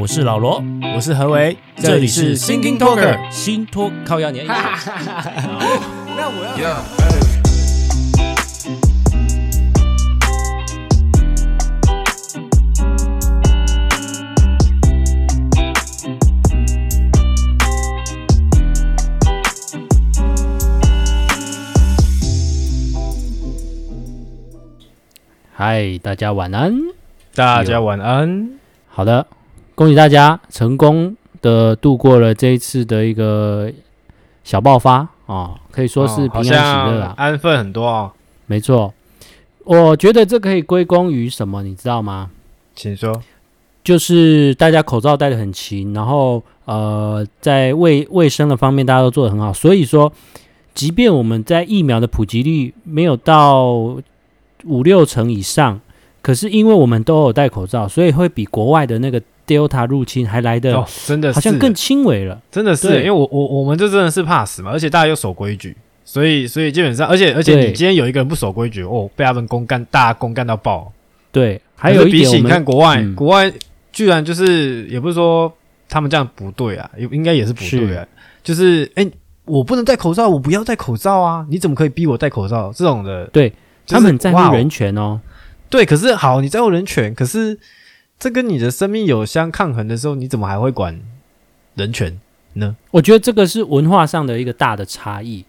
我是老罗，我是何为，这里是 Thinking Talker 新托靠压年。那我要。嗨，大家晚安。大家晚安。好的，恭喜大家成功的度过了这一次的一个小爆发啊，可以说是平安喜乐啊，安分很多哦。没错，我觉得这可以归功于什么，你知道吗？请说。就是大家口罩戴得很勤，然后呃，在卫卫生的方面大家都做得很好，所以说，即便我们在疫苗的普及率没有到五六成以上。可是因为我们都有戴口罩，所以会比国外的那个 Delta 入侵还来得、哦、真的是好像更轻微了。真的是，因为我我我们这真的是怕死嘛，而且大家又守规矩，所以所以基本上，而且而且你今天有一个人不守规矩哦，被他们公干，大家公干到爆。对，还有一起你看国外，嗯、国外居然就是也不是说他们这样不对啊，应该也是不对啊，是就是哎、欸，我不能戴口罩，我不要戴口罩啊，你怎么可以逼我戴口罩？这种的，对、就是、他们很在乎人权哦。对，可是好，你在乎人权，可是这跟你的生命有相抗衡的时候，你怎么还会管人权呢？我觉得这个是文化上的一个大的差异。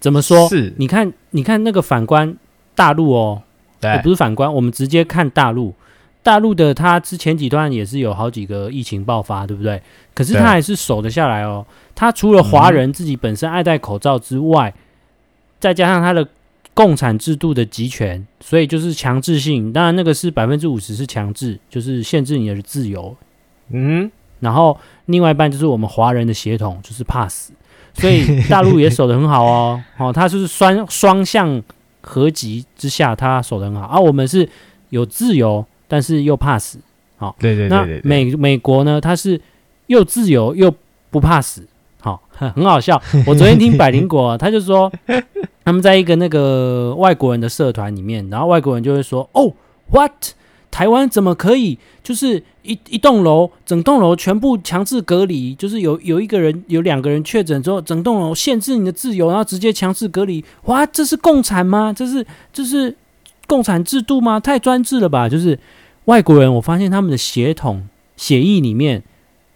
怎么说？是，你看，你看那个反观大陆哦，不是反观，我们直接看大陆。大陆的他之前几段也是有好几个疫情爆发，对不对？可是他还是守得下来哦。他除了华人自己本身爱戴口罩之外，嗯、再加上他的。共产制度的集权，所以就是强制性。当然，那个是百分之五十是强制，就是限制你的自由。嗯，然后另外一半就是我们华人的血统，就是怕死。所以大陆也守得很好哦。哦，他就是双双向合集之下，他守得很好。而、啊、我们是有自由，但是又怕死。好、哦，对对对，对，对，那美美国呢？它是又自由又不怕死。很好笑。我昨天听百灵果，他就说。他们在一个那个外国人的社团里面，然后外国人就会说：“哦，what？台湾怎么可以？就是一一栋楼，整栋楼全部强制隔离，就是有有一个人有两个人确诊之后，整栋楼限制你的自由，然后直接强制隔离。哇，这是共产吗？这是这是共产制度吗？太专制了吧！就是外国人，我发现他们的协统协议里面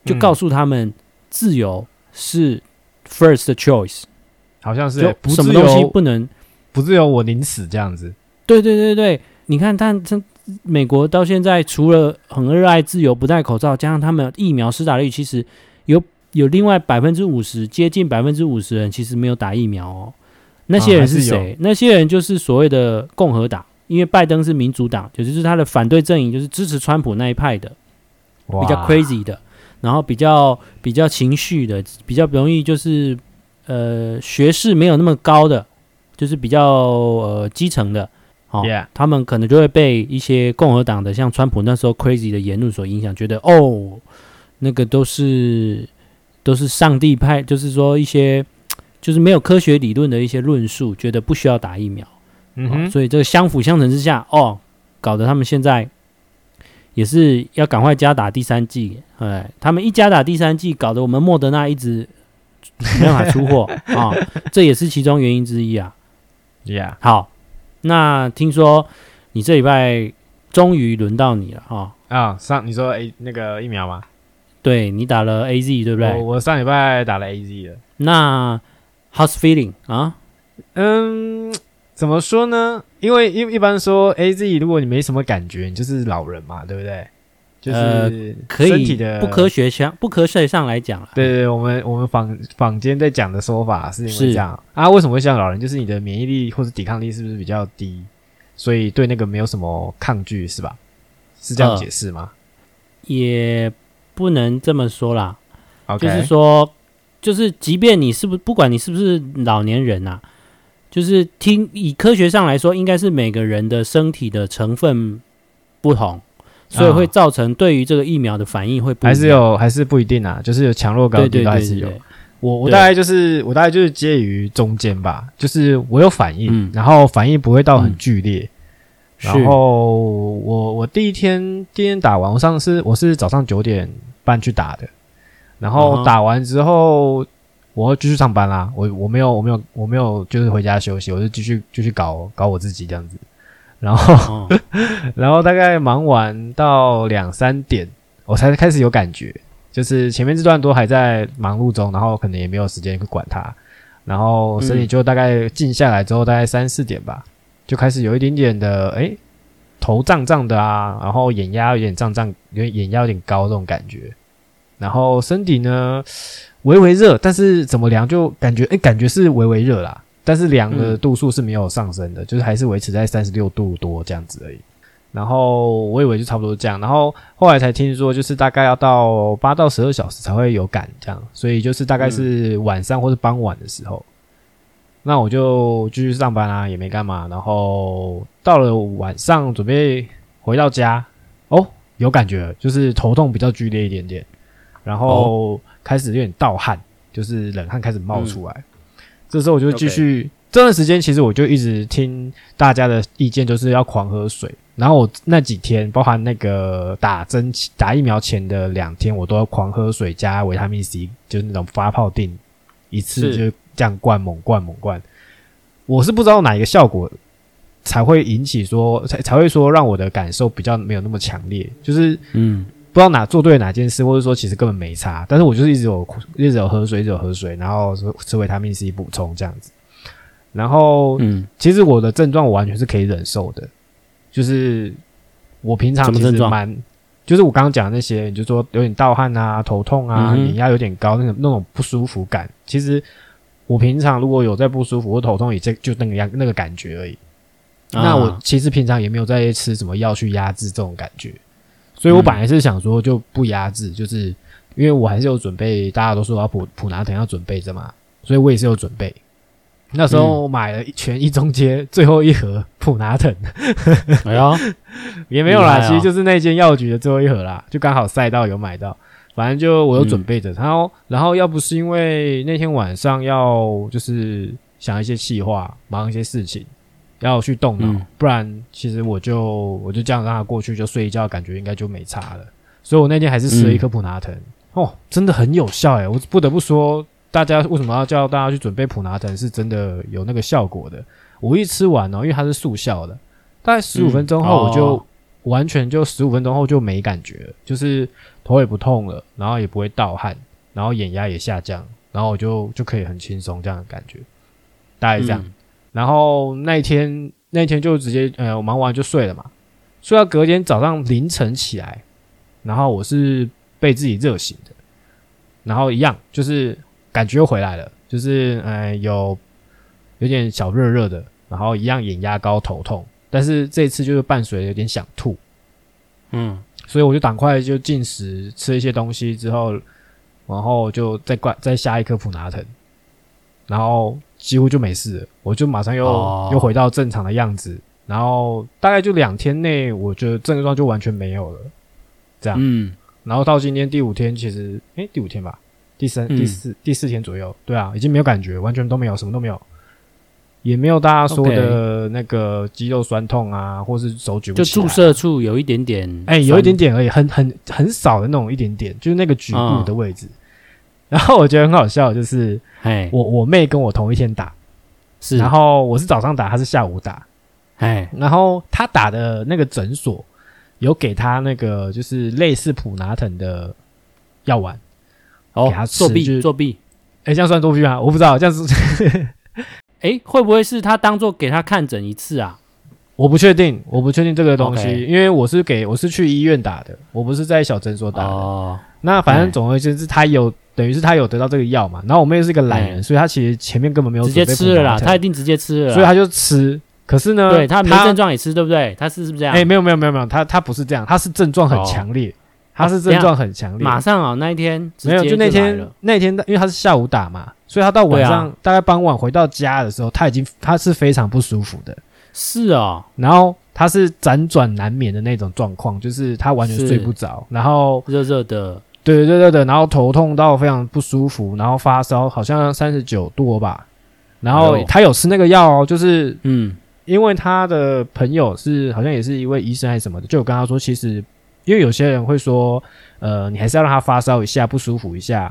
就告诉他们，自由是 first choice。”好像是不什么东西不能不自由，我宁死这样子。对对对对，你看，他他美国到现在除了很热爱自由，不戴口罩，加上他们疫苗施打率，其实有有另外百分之五十，接近百分之五十人其实没有打疫苗哦。那些人是谁？啊、那些人就是所谓的共和党，因为拜登是民主党，也就是他的反对阵营，就是支持川普那一派的，比较 crazy 的，然后比较比较情绪的，比较容易就是。呃，学识没有那么高的，就是比较呃基层的，哦，Yeah. 他们可能就会被一些共和党的，像川普那时候 crazy 的言论所影响，觉得哦，那个都是都是上帝派，就是说一些就是没有科学理论的一些论述，觉得不需要打疫苗，嗯所以这个相辅相成之下，哦，搞得他们现在也是要赶快加打第三剂，哎，他们一加打第三剂，搞得我们莫德纳一直。没办法出货啊、哦，这也是其中原因之一啊。Yeah，好，那听说你这礼拜终于轮到你了哈。啊、哦，上你说 A 那个疫苗吗？对，你打了 AZ 对不对？我我上礼拜打了 AZ 了。那 How's feeling 啊？嗯，怎么说呢？因为一一般说 AZ，如果你没什么感觉，你就是老人嘛，对不对？就是身体的、呃、可以不科学上不科学上来讲，对对，对，我们我们坊坊间在讲的说法是因为这样啊？为什么会像老人？就是你的免疫力或者抵抗力是不是比较低，所以对那个没有什么抗拒，是吧？是这样解释吗？呃、也不能这么说啦。就是说，就是即便你是不是不管你是不是老年人呐、啊，就是听以科学上来说，应该是每个人的身体的成分不同。所以会造成对于这个疫苗的反应会不、哦、还是有还是不一定啊，就是有强弱高低还是有。我我大概就是我大概就是介于中间吧，就是我有反应，嗯、然后反应不会到很剧烈。嗯、然后我我第一天第一天打完，我上次我是早上九点半去打的。然后打完之后，我要继续上班啦。我我没有我没有我没有就是回家休息，我就继续继续搞搞我自己这样子。然后，哦、然后大概忙完到两三点，我才开始有感觉，就是前面这段都还在忙碌中，然后可能也没有时间去管它。然后身体就大概静下来之后，大概三四点吧，就开始有一点点的诶，头胀胀的啊，然后眼压有点胀胀，有点眼压有点高这种感觉。然后身体呢微微热，但是怎么量就感觉诶，感觉是微微热啦，但是量的度数是没有上升的，嗯、就是还是维持在三十六度多这样子而已。然后我以为就差不多这样，然后后来才听说，就是大概要到八到十二小时才会有感这样，所以就是大概是晚上或是傍晚的时候，嗯、那我就继续上班啊，也没干嘛。然后到了晚上准备回到家，哦，有感觉，就是头痛比较剧烈一点点，然后开始有点盗汗，就是冷汗开始冒出来。嗯、这时候我就继续这段时间，其实我就一直听大家的意见，就是要狂喝水。然后我那几天，包含那个打针、打疫苗前的两天，我都要狂喝水加维他命 C，就是那种发泡定，一次就这样灌，猛灌猛灌。我是不知道哪一个效果才会引起说，才才会说让我的感受比较没有那么强烈，就是嗯，不知道哪做对哪件事，或者说其实根本没差。但是我就是一直有一直有喝水，一直有喝水，然后吃维他命 C 补充这样子。然后嗯，其实我的症状我完全是可以忍受的。就是我平常其实蛮，就是我刚刚讲的那些，你就说有点盗汗啊、头痛啊、眼压、有点高，那种那种不舒服感。其实我平常如果有在不舒服或头痛，也就就那个样那个感觉而已。啊、那我其实平常也没有在吃什么药去压制这种感觉，所以我本来是想说就不压制，嗯、就是因为我还是有准备，大家都说要普普拿疼要准备着嘛，所以我也是有准备。那时候买了全一中街最后一盒普拿疼，哎呀，也没有啦，其实就是那间药局的最后一盒啦，就刚好赛道有买到，反正就我有准备着。然后，然后要不是因为那天晚上要就是想一些企划，忙一些事情，要去动脑，不然其实我就我就这样让他过去就睡一觉，感觉应该就没差了。所以我那天还是吃了一颗普拿疼，哦，真的很有效诶，我不得不说。大家为什么要叫大家去准备普拿疼？是真的有那个效果的。我一吃完哦，因为它是速效的，大概十五分钟后我就完全就十五分钟后就没感觉了，就是头也不痛了，然后也不会盗汗，然后眼压也下降，然后我就就可以很轻松这样的感觉，大概这样。嗯、然后那一天那一天就直接呃，我忙完就睡了嘛，睡到隔天早上凌晨起来，然后我是被自己热醒的，然后一样就是。感觉又回来了，就是呃有有点小热热的，然后一样眼压高、头痛，但是这次就是伴随有点想吐，嗯，所以我就赶快就进食吃一些东西之后，然后就再灌再下一颗普拿疼，然后几乎就没事了，我就马上又、哦、又回到正常的样子，然后大概就两天内，我觉得症状就完全没有了，这样，嗯，然后到今天第五天，其实诶第五天吧。第三、第四、嗯、第四天左右，对啊，已经没有感觉，完全都没有，什么都没有，也没有大家说的那个肌肉酸痛啊，或是手举不起来，就注射处有一点点，哎、欸，有一点点而已，很很很少的那种一点点，就是那个局部的位置。嗯、然后我觉得很好笑，就是，哎，我我妹跟我同一天打，是，然后我是早上打，她是下午打，哎，然后她打的那个诊所有给她那个就是类似普拿疼的药丸。哦，给她作弊作弊，哎、欸，这样算作弊吗？我不知道，这样子，会不会是他当做给他看诊一次啊？我不确定，我不确定这个东西，Okay. 因为我是给我是去医院打的，我不是在小诊所打的。哦，那反正总而言之，他有等于是他有得到这个药嘛。然后我妹是一个懒人，嗯、所以他其实前面根本没有直接吃了啦，他一定直接吃了，所以他就吃。可是呢，对他没症状也吃，对不对？他是是不是这样？哎、欸，没有没有没有没有，他他不是这样，他是症状很强烈。哦他是症状很强烈，马上啊，那一天没有，就那天那天，因为他是下午打嘛，所以他到晚上大概傍晚回到家的时候，他已经他是非常不舒服的，是哦，然后他是辗转难眠的那种状况，就是他完全睡不着，然后热热的，对对对对，然后头痛到非常不舒服，然后发烧好像三十九度吧，然后他有吃那个药哦，就是嗯，因为他的朋友是好像也是一位医生还是什么的，就有跟他说其实。因为有些人会说，呃，你还是要让他发烧一下，不舒服一下，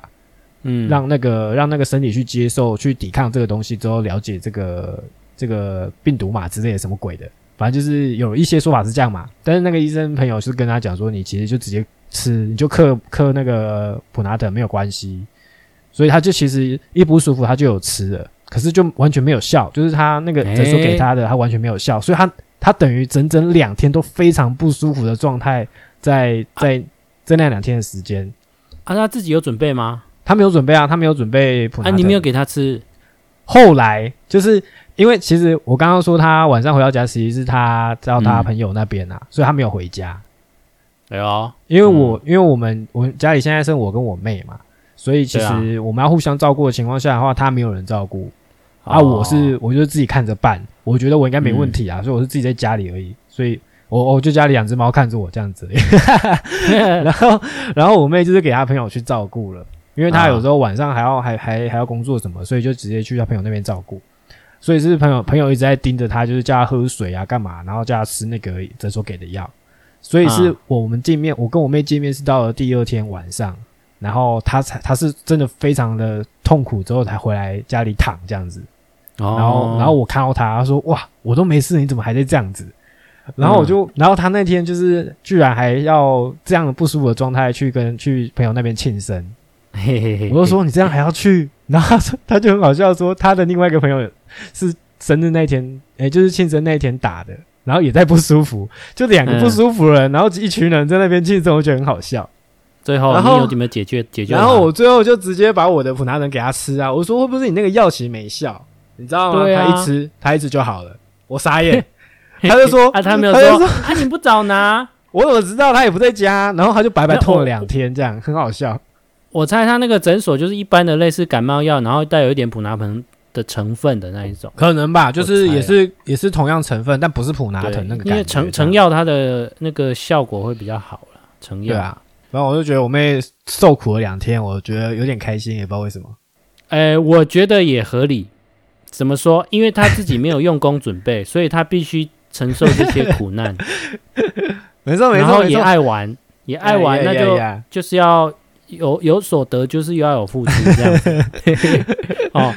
嗯，让那个让那个身体去接受、去抵抗这个东西之后，了解这个这个病毒嘛之类的什么鬼的，反正就是有一些说法是这样嘛。但是那个医生朋友是跟他讲说，你其实就直接吃，你就嗑嗑那个普拿疼没有关系，所以他就其实一不舒服他就有吃了，可是就完全没有效，就是他那个诊所给他的，他完全没有效，所以他。他等于整整两天都非常不舒服的状态，在在在那两天的时间，啊，他自己有准备吗？他没有准备啊，他没有准备普拿疼。啊，你没有给他吃。后来就是因为其实我刚刚说他晚上回到家，其实是他到他朋友那边啊，嗯、所以他没有回家。哎呦，因为我、嗯、因为我们我们家里现在剩我跟我妹嘛，所以其实我们要互相照顾的情况下的话，她没有人照顾。啊，我是我就自己看着办，我觉得我应该没问题啊，嗯、所以我是自己在家里而已，所以我我就家里两只猫看着我这样子，然后然后我妹就是给她朋友去照顾了，因为她有时候晚上还要还还还要工作什么，所以就直接去她朋友那边照顾，所以是朋友朋友一直在盯着她，就是叫她喝水啊干嘛，然后叫她吃那个诊所给的药，所以是我们见面，我跟我妹见面是到了第二天晚上，然后她才她是真的非常的痛苦之后才回来家里躺这样子。然后，然后我看到她，她说：“哇，我都没事，你怎么还在这样子？”然后我就，然后她那天就是居然还要这样的不舒服的状态去跟去朋友那边庆生，嘿嘿嘿。我就说：“你这样还要去？” 然后她就很好笑说：“她的另外一个朋友是生日那天，诶，就是庆生那天打的，然后也在不舒服，就两个不舒服的人，然后一群人在那边庆生，我觉得很好笑。最后，然后你有怎么解决解决？然后我最后就直接把我的普拿疼给他吃啊！我说：“会不会是你那个药其实没效？”你知道吗？啊、他一吃，他一吃就好了。我傻眼，他就说啊，他没有说，说 啊，你不早拿，我怎么知道他也不在家？然后他就白白痛了两天，这样很好笑。我猜他那个诊所就是一般的类似感冒药，然后带有一点普拿疼的成分的那一种，可能吧，就是也是也是同样成分，但不是普拿疼那个。因为成成药它的那个效果会比较好了，成药。对啊，然后我就觉得我妹受苦了两天，我觉得有点开心，也不知道为什么。呃，我觉得也合理。怎么说？因为她自己没有用功准备，所以她必须承受这些苦难。没错，没错，然后也爱玩，也爱玩，那就就是要有有所得，就是又要有付出这样子。哦，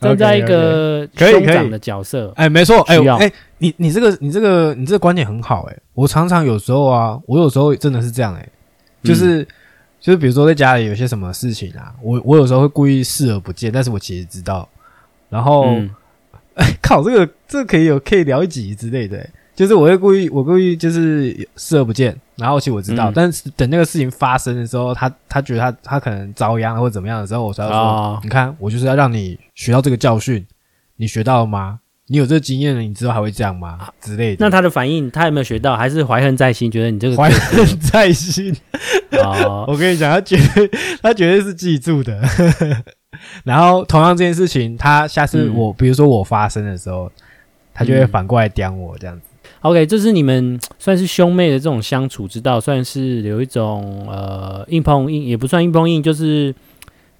站在一个兄长的角色，哎，没错，哎，哎，你你这个你这个你这个观点很好，哎，我常常有时候啊，我有时候真的是这样，哎，就是就是比如说在家里有些什么事情啊，我我有时候会故意视而不见，但是我其实知道。然后，哎、靠，这个这个可以有可以聊一集之类的，就是我会故意我故意就是视而不见，然后其实我知道，嗯、但是等那个事情发生的时候，他他觉得他他可能遭殃或者怎么样的时候，我才会说，哦、你看，我就是要让你学到这个教训，你学到了吗？你有这个经验了，你知道还会这样吗？啊、之类的。那他的反应，他有没有学到？还是怀恨在心？觉得你这个怀恨在心？哦，我跟你讲，他绝对他绝对是记住的。然后同样这件事情，他下次我、嗯、比如说我发生的时候，他就会反过来刁我这样子。OK，这是你们 算是兄妹的这种相处之道，算是有一种呃硬碰硬，也不算硬碰硬，就是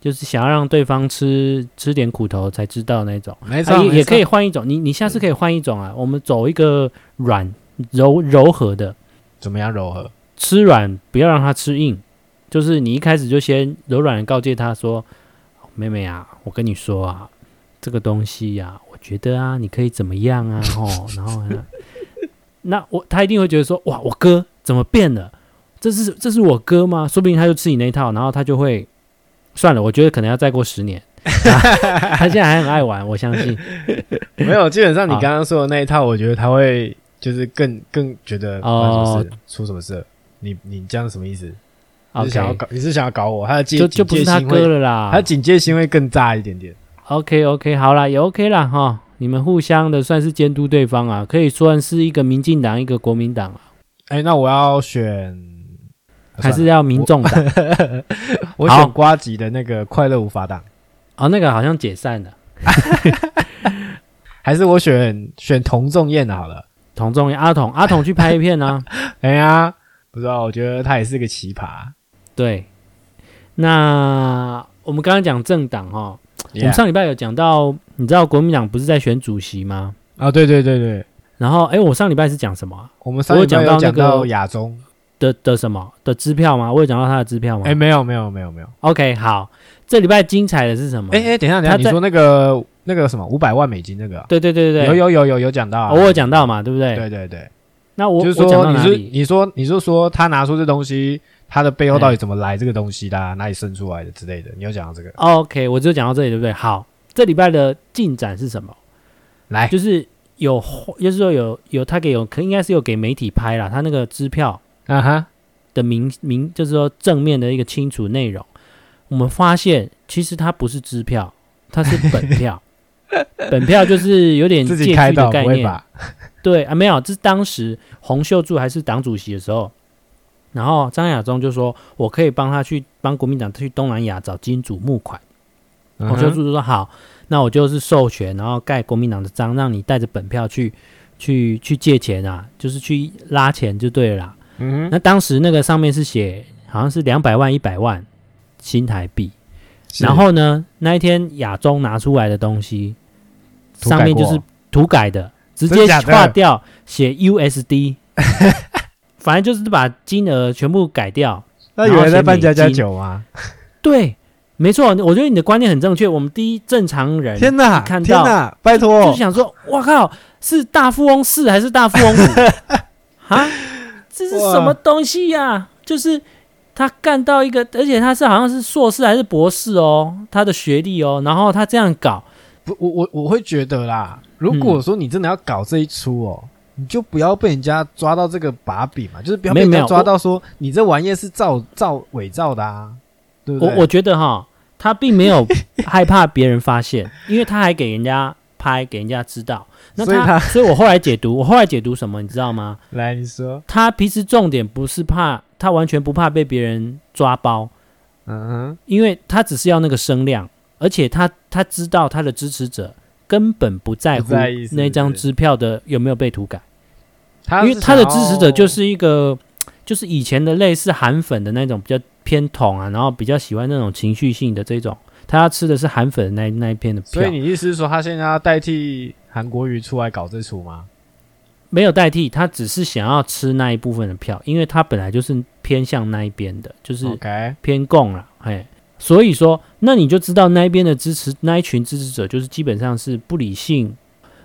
就是想要让对方吃吃点苦头才知道那种。没错，也也可以换一种，你你下次可以换一种啊，我们走一个软柔柔和的，怎么样柔和？吃软不要让他吃硬，就是你一开始就先柔软的告诫他说。妹妹啊，我跟你说啊，这个东西呀、啊，我觉得啊，你可以怎么样啊？哦，然后呢，那我他一定会觉得说，哇，我哥怎么变了？这是这是我哥吗？说不定他就吃你那一套，然后他就会算了。我觉得可能要再过十年，他现在还很爱玩，我相信。没有，基本上你刚刚说的那一套，我觉得他会就是更更觉得哦，出什么事？你你这样什么意思？你是想要搞你是想要搞我？他的警就就不是他哥了啦，他警戒心会更炸一点点。OK OK，好啦，也 OK 啦哈。你们互相的算是监督对方啊，可以算是一个民进党，一个国民党啊。哎、欸，那我要选，还是要民众党？我，我选瓜吉的那个快乐无法党。哦，那个好像解散了。还是我选选童仲彦的好了。童仲彦，阿童，阿童去拍一片呢、啊。哎呀，不知道，我觉得他也是个奇葩。对，那我们刚刚讲政党哈.我们上礼拜有讲到，你知道国民党不是在选主席吗？啊，对对对对。然后，哎，我上礼拜是讲什么？我们上礼拜有讲到亚中，的的什么的支票吗？我有讲到他的支票吗？哎，没有没有没有没有。OK，好，这礼拜精彩的是什么？哎哎，等一下等一下，你说那个那个什么五百万美金那个？对对对对，有有有有有讲到，啊我有讲到嘛，对不对？对对对。那我就是说，你是你说你就说他拿出这东西，他的背后到底怎么来这个东西的，哪里生出来的之类的，你有讲到这个？OK，我就讲到这里，对不对？好，这礼拜的进展是什么？来，就是有，就是说有有他给有，可应该是有给媒体拍了他那个支票啊哈的明明，就是说正面的一个清楚内容。我们发现其实它不是支票，它是本票，本票就是有点借据的概念。对啊，没有，这是当时洪秀柱还是党主席的时候，然后张亚中就说：“我可以帮他去帮国民党去东南亚找金主募款。嗯”洪秀柱就说：“好，那我就是授权，然后盖国民党的章，让你带着本票去去去借钱啊，就是去拉钱就对了啦。”嗯，那当时那个上面是写好像是两百万、一百万新台币，然后呢，那一天亚中拿出来的东西上面就是涂改的。直接划掉，写 USD，反正就是把金额全部改掉。那有人在办家家酒吗？对，没错。我觉得你的观念很正确。我们第一正常人，天哪，看到天哪，拜托，就想说，哇靠，是大富翁四还是大富翁五？啊，这是什么东西呀、啊？就是他干到一个，而且他是好像是硕士还是博士哦，他的学历哦，然后他这样搞，不，我我我会觉得啦。如果说你真的要搞这一出哦，嗯、你就不要被人家抓到这个把柄嘛，就是不要被人家抓到说你这玩意是造造伪造的啊，对不对？我我觉得哈，他并没有 害怕别人发现，因为他还给人家拍，给人家知道。那他，所以他，所以我后来解读，我后来解读什么，你知道吗？来，你说。他其实重点不是怕，他完全不怕被别人抓包，嗯哼，因为他只是要那个声量，而且他他知道他的支持者。根本不在乎那张支票的有没有被涂改，因为他的支持者就是一个，就是以前的类似韩粉的那种比较偏统啊，然后比较喜欢那种情绪性的这种，他要吃的是韩粉的那那一片的票。所以你意思是说，他现在要代替韩国瑜出来搞这出吗？没有代替，他只是想要吃那一部分的票，因为他本来就是偏向那一边的，就是偏共了，嘿。所以说，那你就知道那一边的支持，那一群支持者就是基本上是不理性，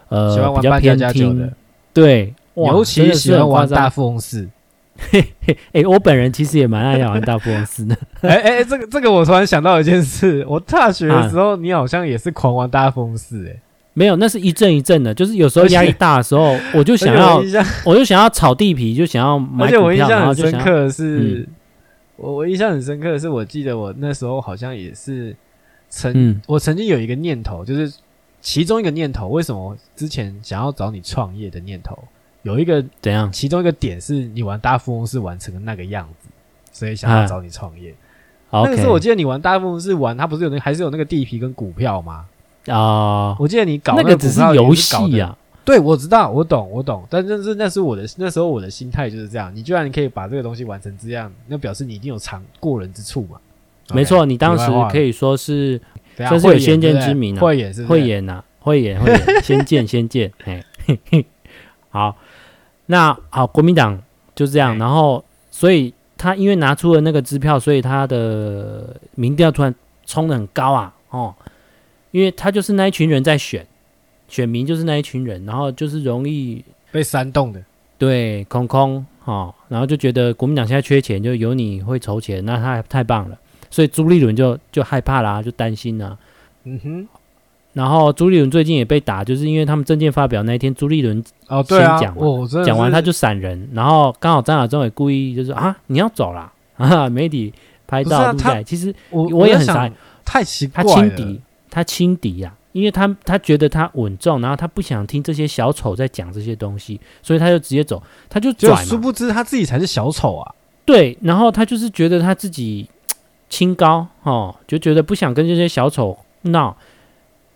呃，比较偏听的，对，尤其喜欢玩大富翁四。嘿嘿，哎，我本人其实也蛮爱玩大富翁四的。哎哎，这个这个，我突然想到一件事，我大学的时候，你好像也是狂玩大富翁四，哎，没有，那是一阵一阵的，就是有时候 压力大的时候，我就想要，我就想要炒地皮，就想要买股票，然后就想要是。我我印象很深刻的是，我记得我那时候好像也是曾、嗯、我曾经有一个念头，就是其中一个念头，为什么之前想要找你创业的念头，有一个怎样？其中一个点是你玩大富翁是玩成那个样子，所以想要找你创业。啊、那个时候我记得你玩大富翁是玩，它不是有那还是有那个地皮跟股票吗？啊、呃，我记得你搞那个，那个只是游戏啊。对，我知道，我懂，我懂，但是那是我的那时候我的心态就是这样。你居然可以把这个东西玩成这样，那表示你一定有长过人之处嘛？没错，你当时可以说是算是有先见之明啊，慧眼是慧眼呐，慧眼慧眼，先见先见。嘿，好，那好，国民党就这样，然后所以他因为拿出了那个支票，所以他的民调突然冲得很高啊，哦，因为他就是那一群人在选。选民就是那一群人，然后就是容易被煽动的，对，空空哦，然后就觉得国民党现在缺钱，就有你会筹钱，那他太棒了，所以朱立伦就就害怕啦，就担心啦，嗯哼，然后朱立伦最近也被打，就是因为他们证件发表那一天，朱立伦哦，对啊，讲哦，讲完他就闪人，然后刚好张亚中也故意就是啊，你要走啦，啊，媒体拍到录下来，其实我我也很傻，太奇怪了，他轻敌，他轻敌呀。因为他他觉得他稳重，然后他不想听这些小丑在讲这些东西，所以他就直接走，他就转。殊不知他自己才是小丑啊！对，然后他就是觉得他自己清高哦，就觉得不想跟这些小丑闹。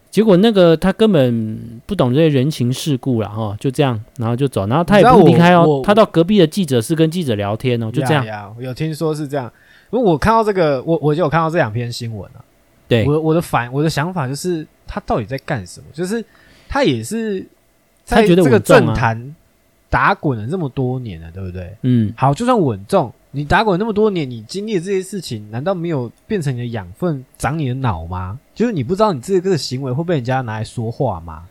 结果那个他根本不懂这些人情世故了哈、哦，就这样，然后就走，然后他也不离开哦，他到隔壁的记者室跟记者聊天哦，就这样。呀，有听说是这样。因为我看到这个，我我就有看到这两篇新闻啊。对，我我的反我的想法就是。他到底在干什么？就是他也是在这个政坛打滚了这么多年了，对不对？嗯，好，就算稳重，你打滚那么多年，你经历的这些事情，难道没有变成你的养分，长你的脑吗？就是你不知道你这个行为会被人家拿来说话吗？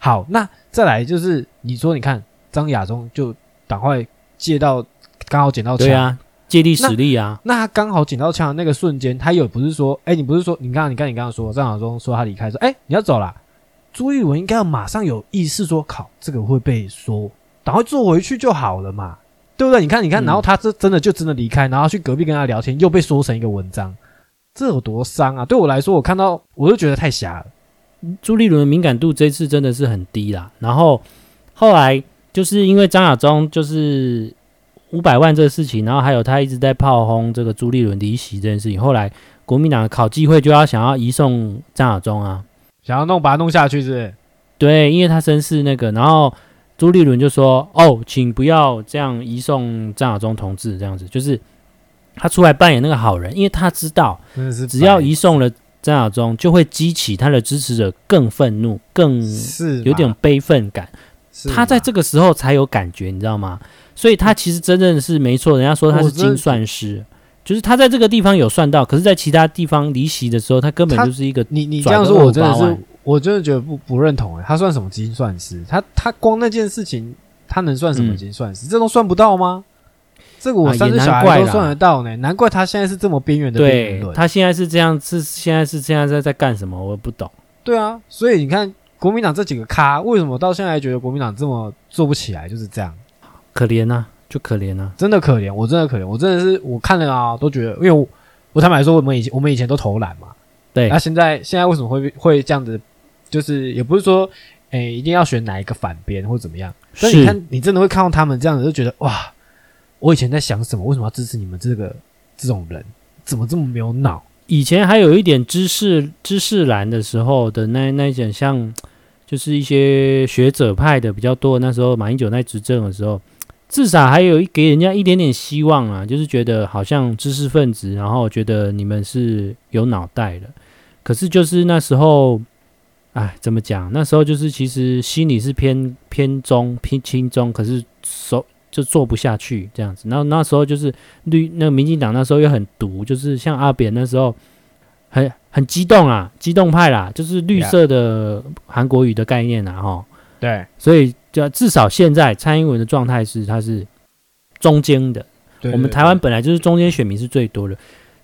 好，那再来就是你说，你看张亚中就赶快借到，刚好捡到钱，对啊，借力使力啊。那，那他刚好捡到枪的那个瞬间，他有不是说，哎，你不是说，你刚刚你刚你刚刚说张亚中说他离开说，哎，你要走了，朱立伦应该要马上有意识说，靠，这个会被说。赶快坐回去就好了嘛，对不对？你看，你看，然后他这真的就真的离开，然后去隔壁跟他聊天，又被说成一个文章，这有多伤啊？对我来说，我看到我就觉得太瞎了。朱立伦的敏感度这次真的是很低啦。然后后来就是因为张亚中就是五百万这个事情，然后还有他一直在炮轰这个朱立伦离席这件事情，后来国民党的考机会就要想要移送张亚中啊，想要弄把他弄下去是是？对，因为他身世那个，然后。朱立伦就说：“哦，请不要这样移送张亚中同志，这样子就是他出来扮演那个好人，因为他知道，只要移送了张亚中，就会激起他的支持者更愤怒，更有点悲愤感。他在这个时候才有感觉，你知道吗？所以他其实真正是没错，人家说他是精算师，就是他在这个地方有算到，可是在其他地方离席的时候，他根本就是一个你你这样说，我真的是。”我真的觉得不不认同哎，他算什么精算师？他他光那件事情，他能算什么精算师？嗯、这都算不到吗？这个我三只小孩都算得到呢，难怪他现在是这么边缘的边缘论。他现在是这样，是现在是现在在在干什么？我也不懂。对啊，所以你看国民党这几个咖，为什么到现在觉得国民党这么做不起来？就是这样，可怜呐、啊，就可怜呐、啊，真的可怜，我真的可怜，我真的是我看了啊，都觉得，因为我我坦白说，我们以前我们以前都投懒嘛，对，那、啊、现在现在为什么会会这样子？就是也不是说，诶、欸，一定要选哪一个反边或怎么样。但你看，你真的会看到他们这样子，就觉得哇，我以前在想什么？为什么要支持你们这个这种人？怎么这么没有脑？以前还有一点知识知识蓝的时候的那那一点，像就是一些学者派的比较多。那时候马英九在执政的时候，至少还有给人家一点点希望啊，就是觉得好像知识分子，然后觉得你们是有脑袋的。可是就是那时候。哎，怎么讲？那时候就是其实心里是偏偏中偏轻中，可是手就做不下去这样子。然后那时候就是绿那个民进党那时候又很毒，就是像阿扁那时候很很激动啊，激动派啦，就是绿色的韩国语的概念啊，哈。对，所以就至少现在蔡英文的状态是他是中间的。我们台湾本来就是中间选民是最多的，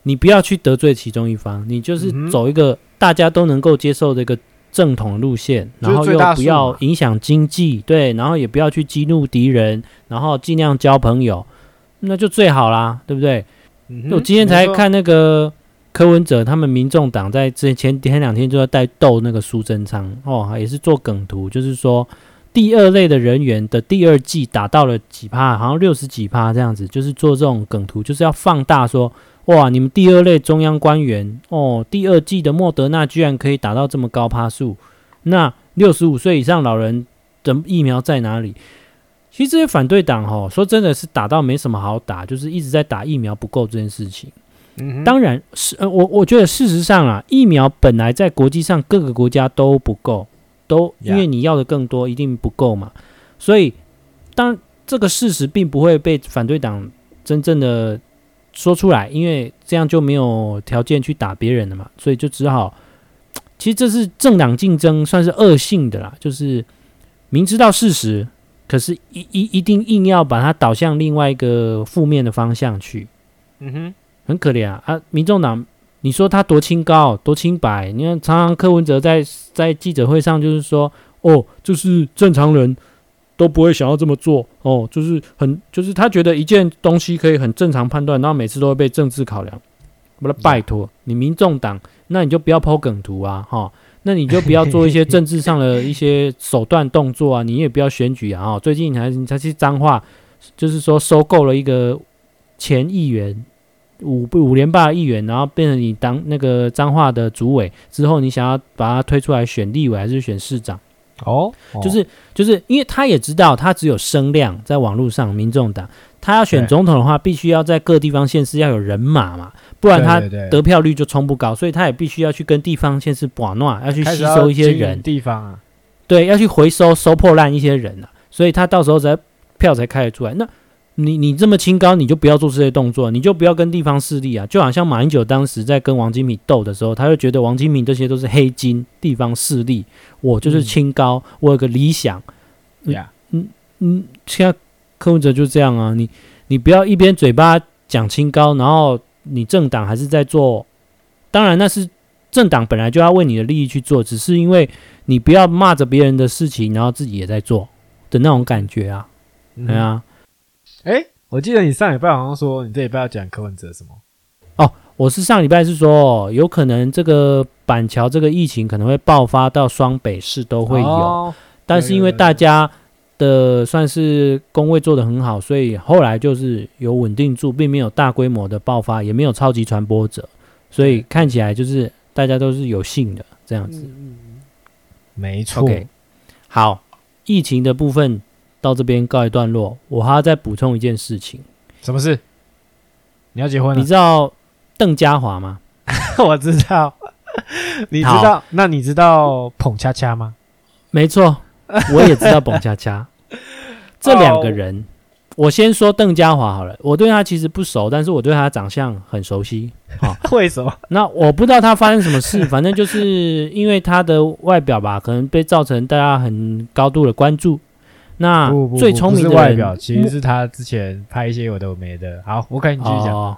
你不要去得罪其中一方，你就是走一个大家都能够接受的一个。正统路线，然后又不要影响经济，对，然后也不要去激怒敌人，然后尽量交朋友，那就最好啦，对不对？嗯、我今天才看那个柯文哲他们民众党在之前前两天就在带斗那个苏贞昌哦，也是做梗图，就是说第二类的人员的第二季打到了几趴，好像六十几趴这样子，就是做这种梗图，就是要放大说。哇！你们第二类中央官员哦，第二季的莫德纳居然可以打到这么高趴数，那六十五岁以上老人的疫苗在哪里？其实这些反对党哦，说真的是打到没什么好打，就是一直在打疫苗不够这件事情。嗯，当然是呃，我我觉得事实上啊，疫苗本来在国际上各个国家都不够，都因为你要的更多，一定不够嘛。所以当这个事实并不会被反对党真正的。说出来，因为这样就没有条件去打别人了嘛，所以就只好，其实这是政党竞争，算是恶性的啦，就是明知道事实，可是一一一定硬要把它导向另外一个负面的方向去，嗯哼，很可怜啊啊！民众党，你说他多清高，多清白？你看常常柯文哲在在记者会上就是说，哦，就是正常人。都不会想要这么做哦，就是很，就是他觉得一件东西可以很正常判断，然后每次都会被政治考量。我来拜托你，民众党，那你就不要抛梗图啊，哈，那你就不要做一些政治上的一些手段动作啊，你也不要选举啊，哈。最近你还你才去彰化，就是说收购了一个前议员五五连霸议员，然后变成你当那个彰化的主委之后，你想要把他推出来选立委还是选市长？哦，哦，就是就是，因为他也知道，他只有声量在网络上，民众党他要选总统的话，必须要在各地方县市要有人马嘛，不然他得票率就冲不高，所以他也必须要去跟地方县市把闹，要去吸收一些人，地方啊，对，要去回收收破烂一些人啊，所以他到时候才票才开得出来。那你你这么清高，你就不要做这些动作，你就不要跟地方势力啊。就好像马英九当时在跟王金平斗的时候，他就觉得王金平这些都是黑金地方势力，我就是清高，嗯、我有个理想。呀，嗯嗯，现在柯文哲就这样啊，你你不要一边嘴巴讲清高，然后你政党还是在做，当然那是政党本来就要为你的利益去做，只是因为你不要骂着别人的事情，然后自己也在做的那种感觉啊，对、嗯、啊。哎，我记得你上礼拜好像说你这礼拜要讲柯文哲什么？哦，我是上礼拜是说有可能这个板桥这个疫情可能会爆发到双北市都会有，哦、但是因为大家的算是工位做得很好，所以后来就是有稳定住，并没有大规模的爆发，也没有超级传播者，所以看起来就是大家都是有幸的这样子。嗯，没错。Okay, 好，疫情的部分。到这边告一段落，我还要再补充一件事情。什么事？你要结婚了？你知道邓家华吗？我知道。你知道？那你知道捧恰恰吗？没错，我也知道捧恰恰。这两个人，哦、我先说邓家华好了。我对他其实不熟，但是我对他长相很熟悉。好，为什么？那我不知道他发生什么事，反正就是因为他的外表吧，可能被造成大家很高度的关注。那最聪明的外表，其实是他之前拍一些有的没的。好，我跟你继续讲。哦。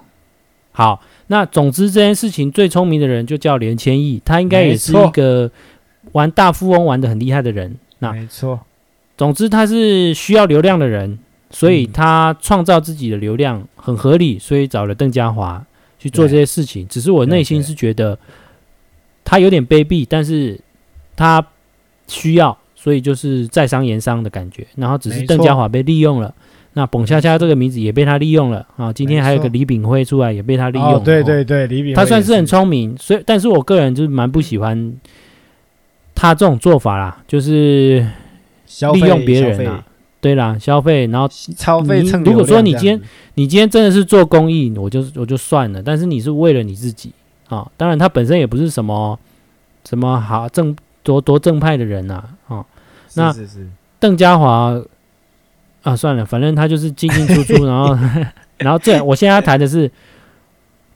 好，那总之这件事情最聪明的人就叫连千亿，他应该也是一个玩大富翁玩的很厉害的人。那没错。总之他是需要流量的人，所以他创造自己的流量很合理，所以找了邓家华去做这些事情。只是我内心是觉得他有点卑鄙，但是他需要。所以就是在商言商的感觉，然后只是邓家华被利用了，那澎恰恰这个名字也被他利用了啊。今天还有个李炳辉出来也被他利用了。哦，对对对，李炳辉他算是很聪明，所以但是我个人就是蛮不喜欢他这种做法啦，就是利用别人啊，对啦，消费然后超费。如果说你今天你今天真的是做公益，我就我就算了，但是你是为了你自己啊，当然他本身也不是什么什么好正多多正派的人呐啊。那邓家华啊，算了，反正他就是进进出出，然后 然后这，我现在要谈的是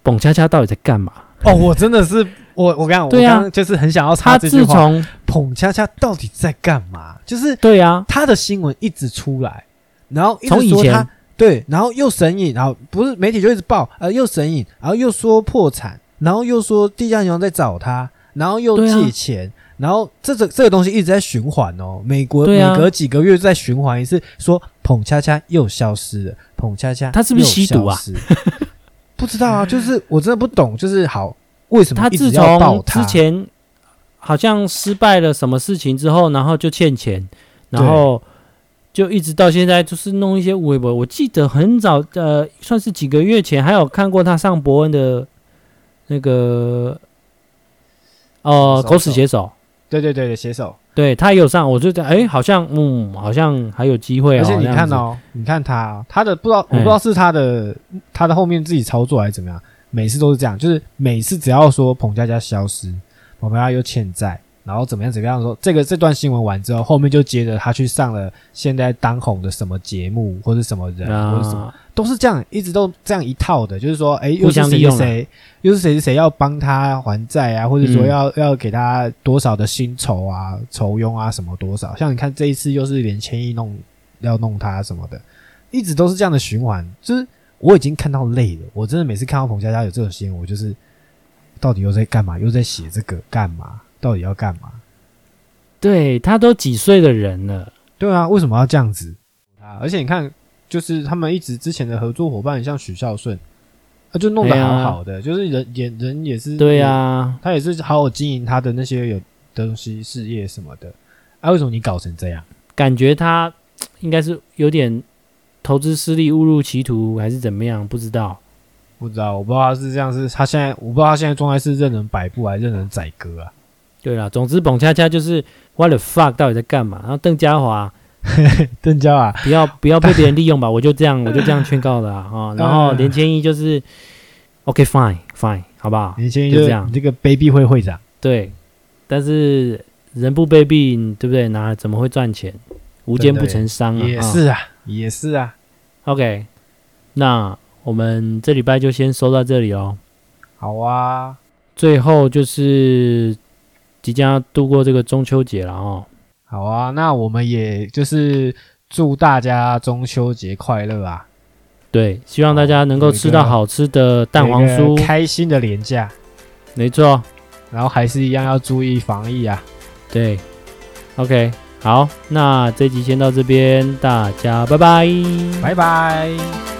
澎恰恰到底在干嘛？哦，我真的是我我刚刚对啊，就是很想要他自从彭恰恰到底在干嘛？就是对啊，他的新闻一直出来，然后从以前对，然后又神隐，然后不是媒体就一直报，呃，又神隐，然后又说破产，然后又说地下银行在找他，然后又借钱。然后这个这个东西一直在循环哦，美国每隔几个月在循环一次，说捧恰恰又消失了，捧恰恰他是不是吸毒啊？不知道啊，就是我真的不懂，就是好为什么他自从之前好像失败了什么事情之后，然后就欠钱，然后就一直到现在就是弄一些微博。我记得很早呃，算是几个月前还有看过他上伯恩的那个呃狗屎写手。对对对对，携手，对他也有上，我就觉得哎，好像嗯，好像还有机会哦。而且你看哦，你看他，他的不知道，我不知道是他的他的后面自己操作还是怎么样，每次都是这样，就是每次只要说彭佳佳消失，澎恰恰又欠债。然后怎么样？怎么样说？这个这段新闻完之后，后面就接着他去上了现在当红的什么节目，或者什么人，啊、或者什么，都是这样，一直都这样一套的。就是说，哎，又是谁谁谁，又是谁谁谁要帮他还债啊，或者说要、嗯、要给他多少的薪酬啊、酬佣啊什么多少？像你看这一次又是连千亿弄要弄他什么的，一直都是这样的循环。就是我已经看到累了，我真的每次看到彭佳佳有这种新闻，我就是到底又在干嘛？又在写这个干嘛？到底要干嘛？对，他都几岁的人了？对啊，为什么要这样子？啊！而且你看，就是他们一直之前的合作伙伴，像许孝顺，他就弄得好好的，啊、就是人也人也是对呀、啊，他也是好好经营他的那些有东西事业什么的。啊，为什么你搞成这样？感觉他应该是有点投资失利误入歧途，还是怎么样？不知道，不知道，我不知道他是这样，是他现在我不知道他现在状态是任人摆布还是任人宰割啊？对啦，总之，澎恰恰就是 What the fuck，到底在干嘛？然后邓家华，邓家华，不要不要被别人利用吧，我就这样，我就这样劝告的啊。哦、然后连千一就是 OK fine fine，好不好？连千一就这样，你这个卑鄙会会长。对，但是人不卑鄙，对不对？哪怎么会赚钱？无奸不成商啊。也是啊，也是啊。OK，那我们这礼拜就先收到这里哦。好啊，最后就是即将要度过这个中秋节了哦。好啊，那我们也就是祝大家中秋节快乐啊！对，希望大家能够吃到好吃的蛋黄酥，开心的廉价。没错，然后还是一样要注意防疫啊。对，OK，好，那这集先到这边，大家拜拜，拜拜。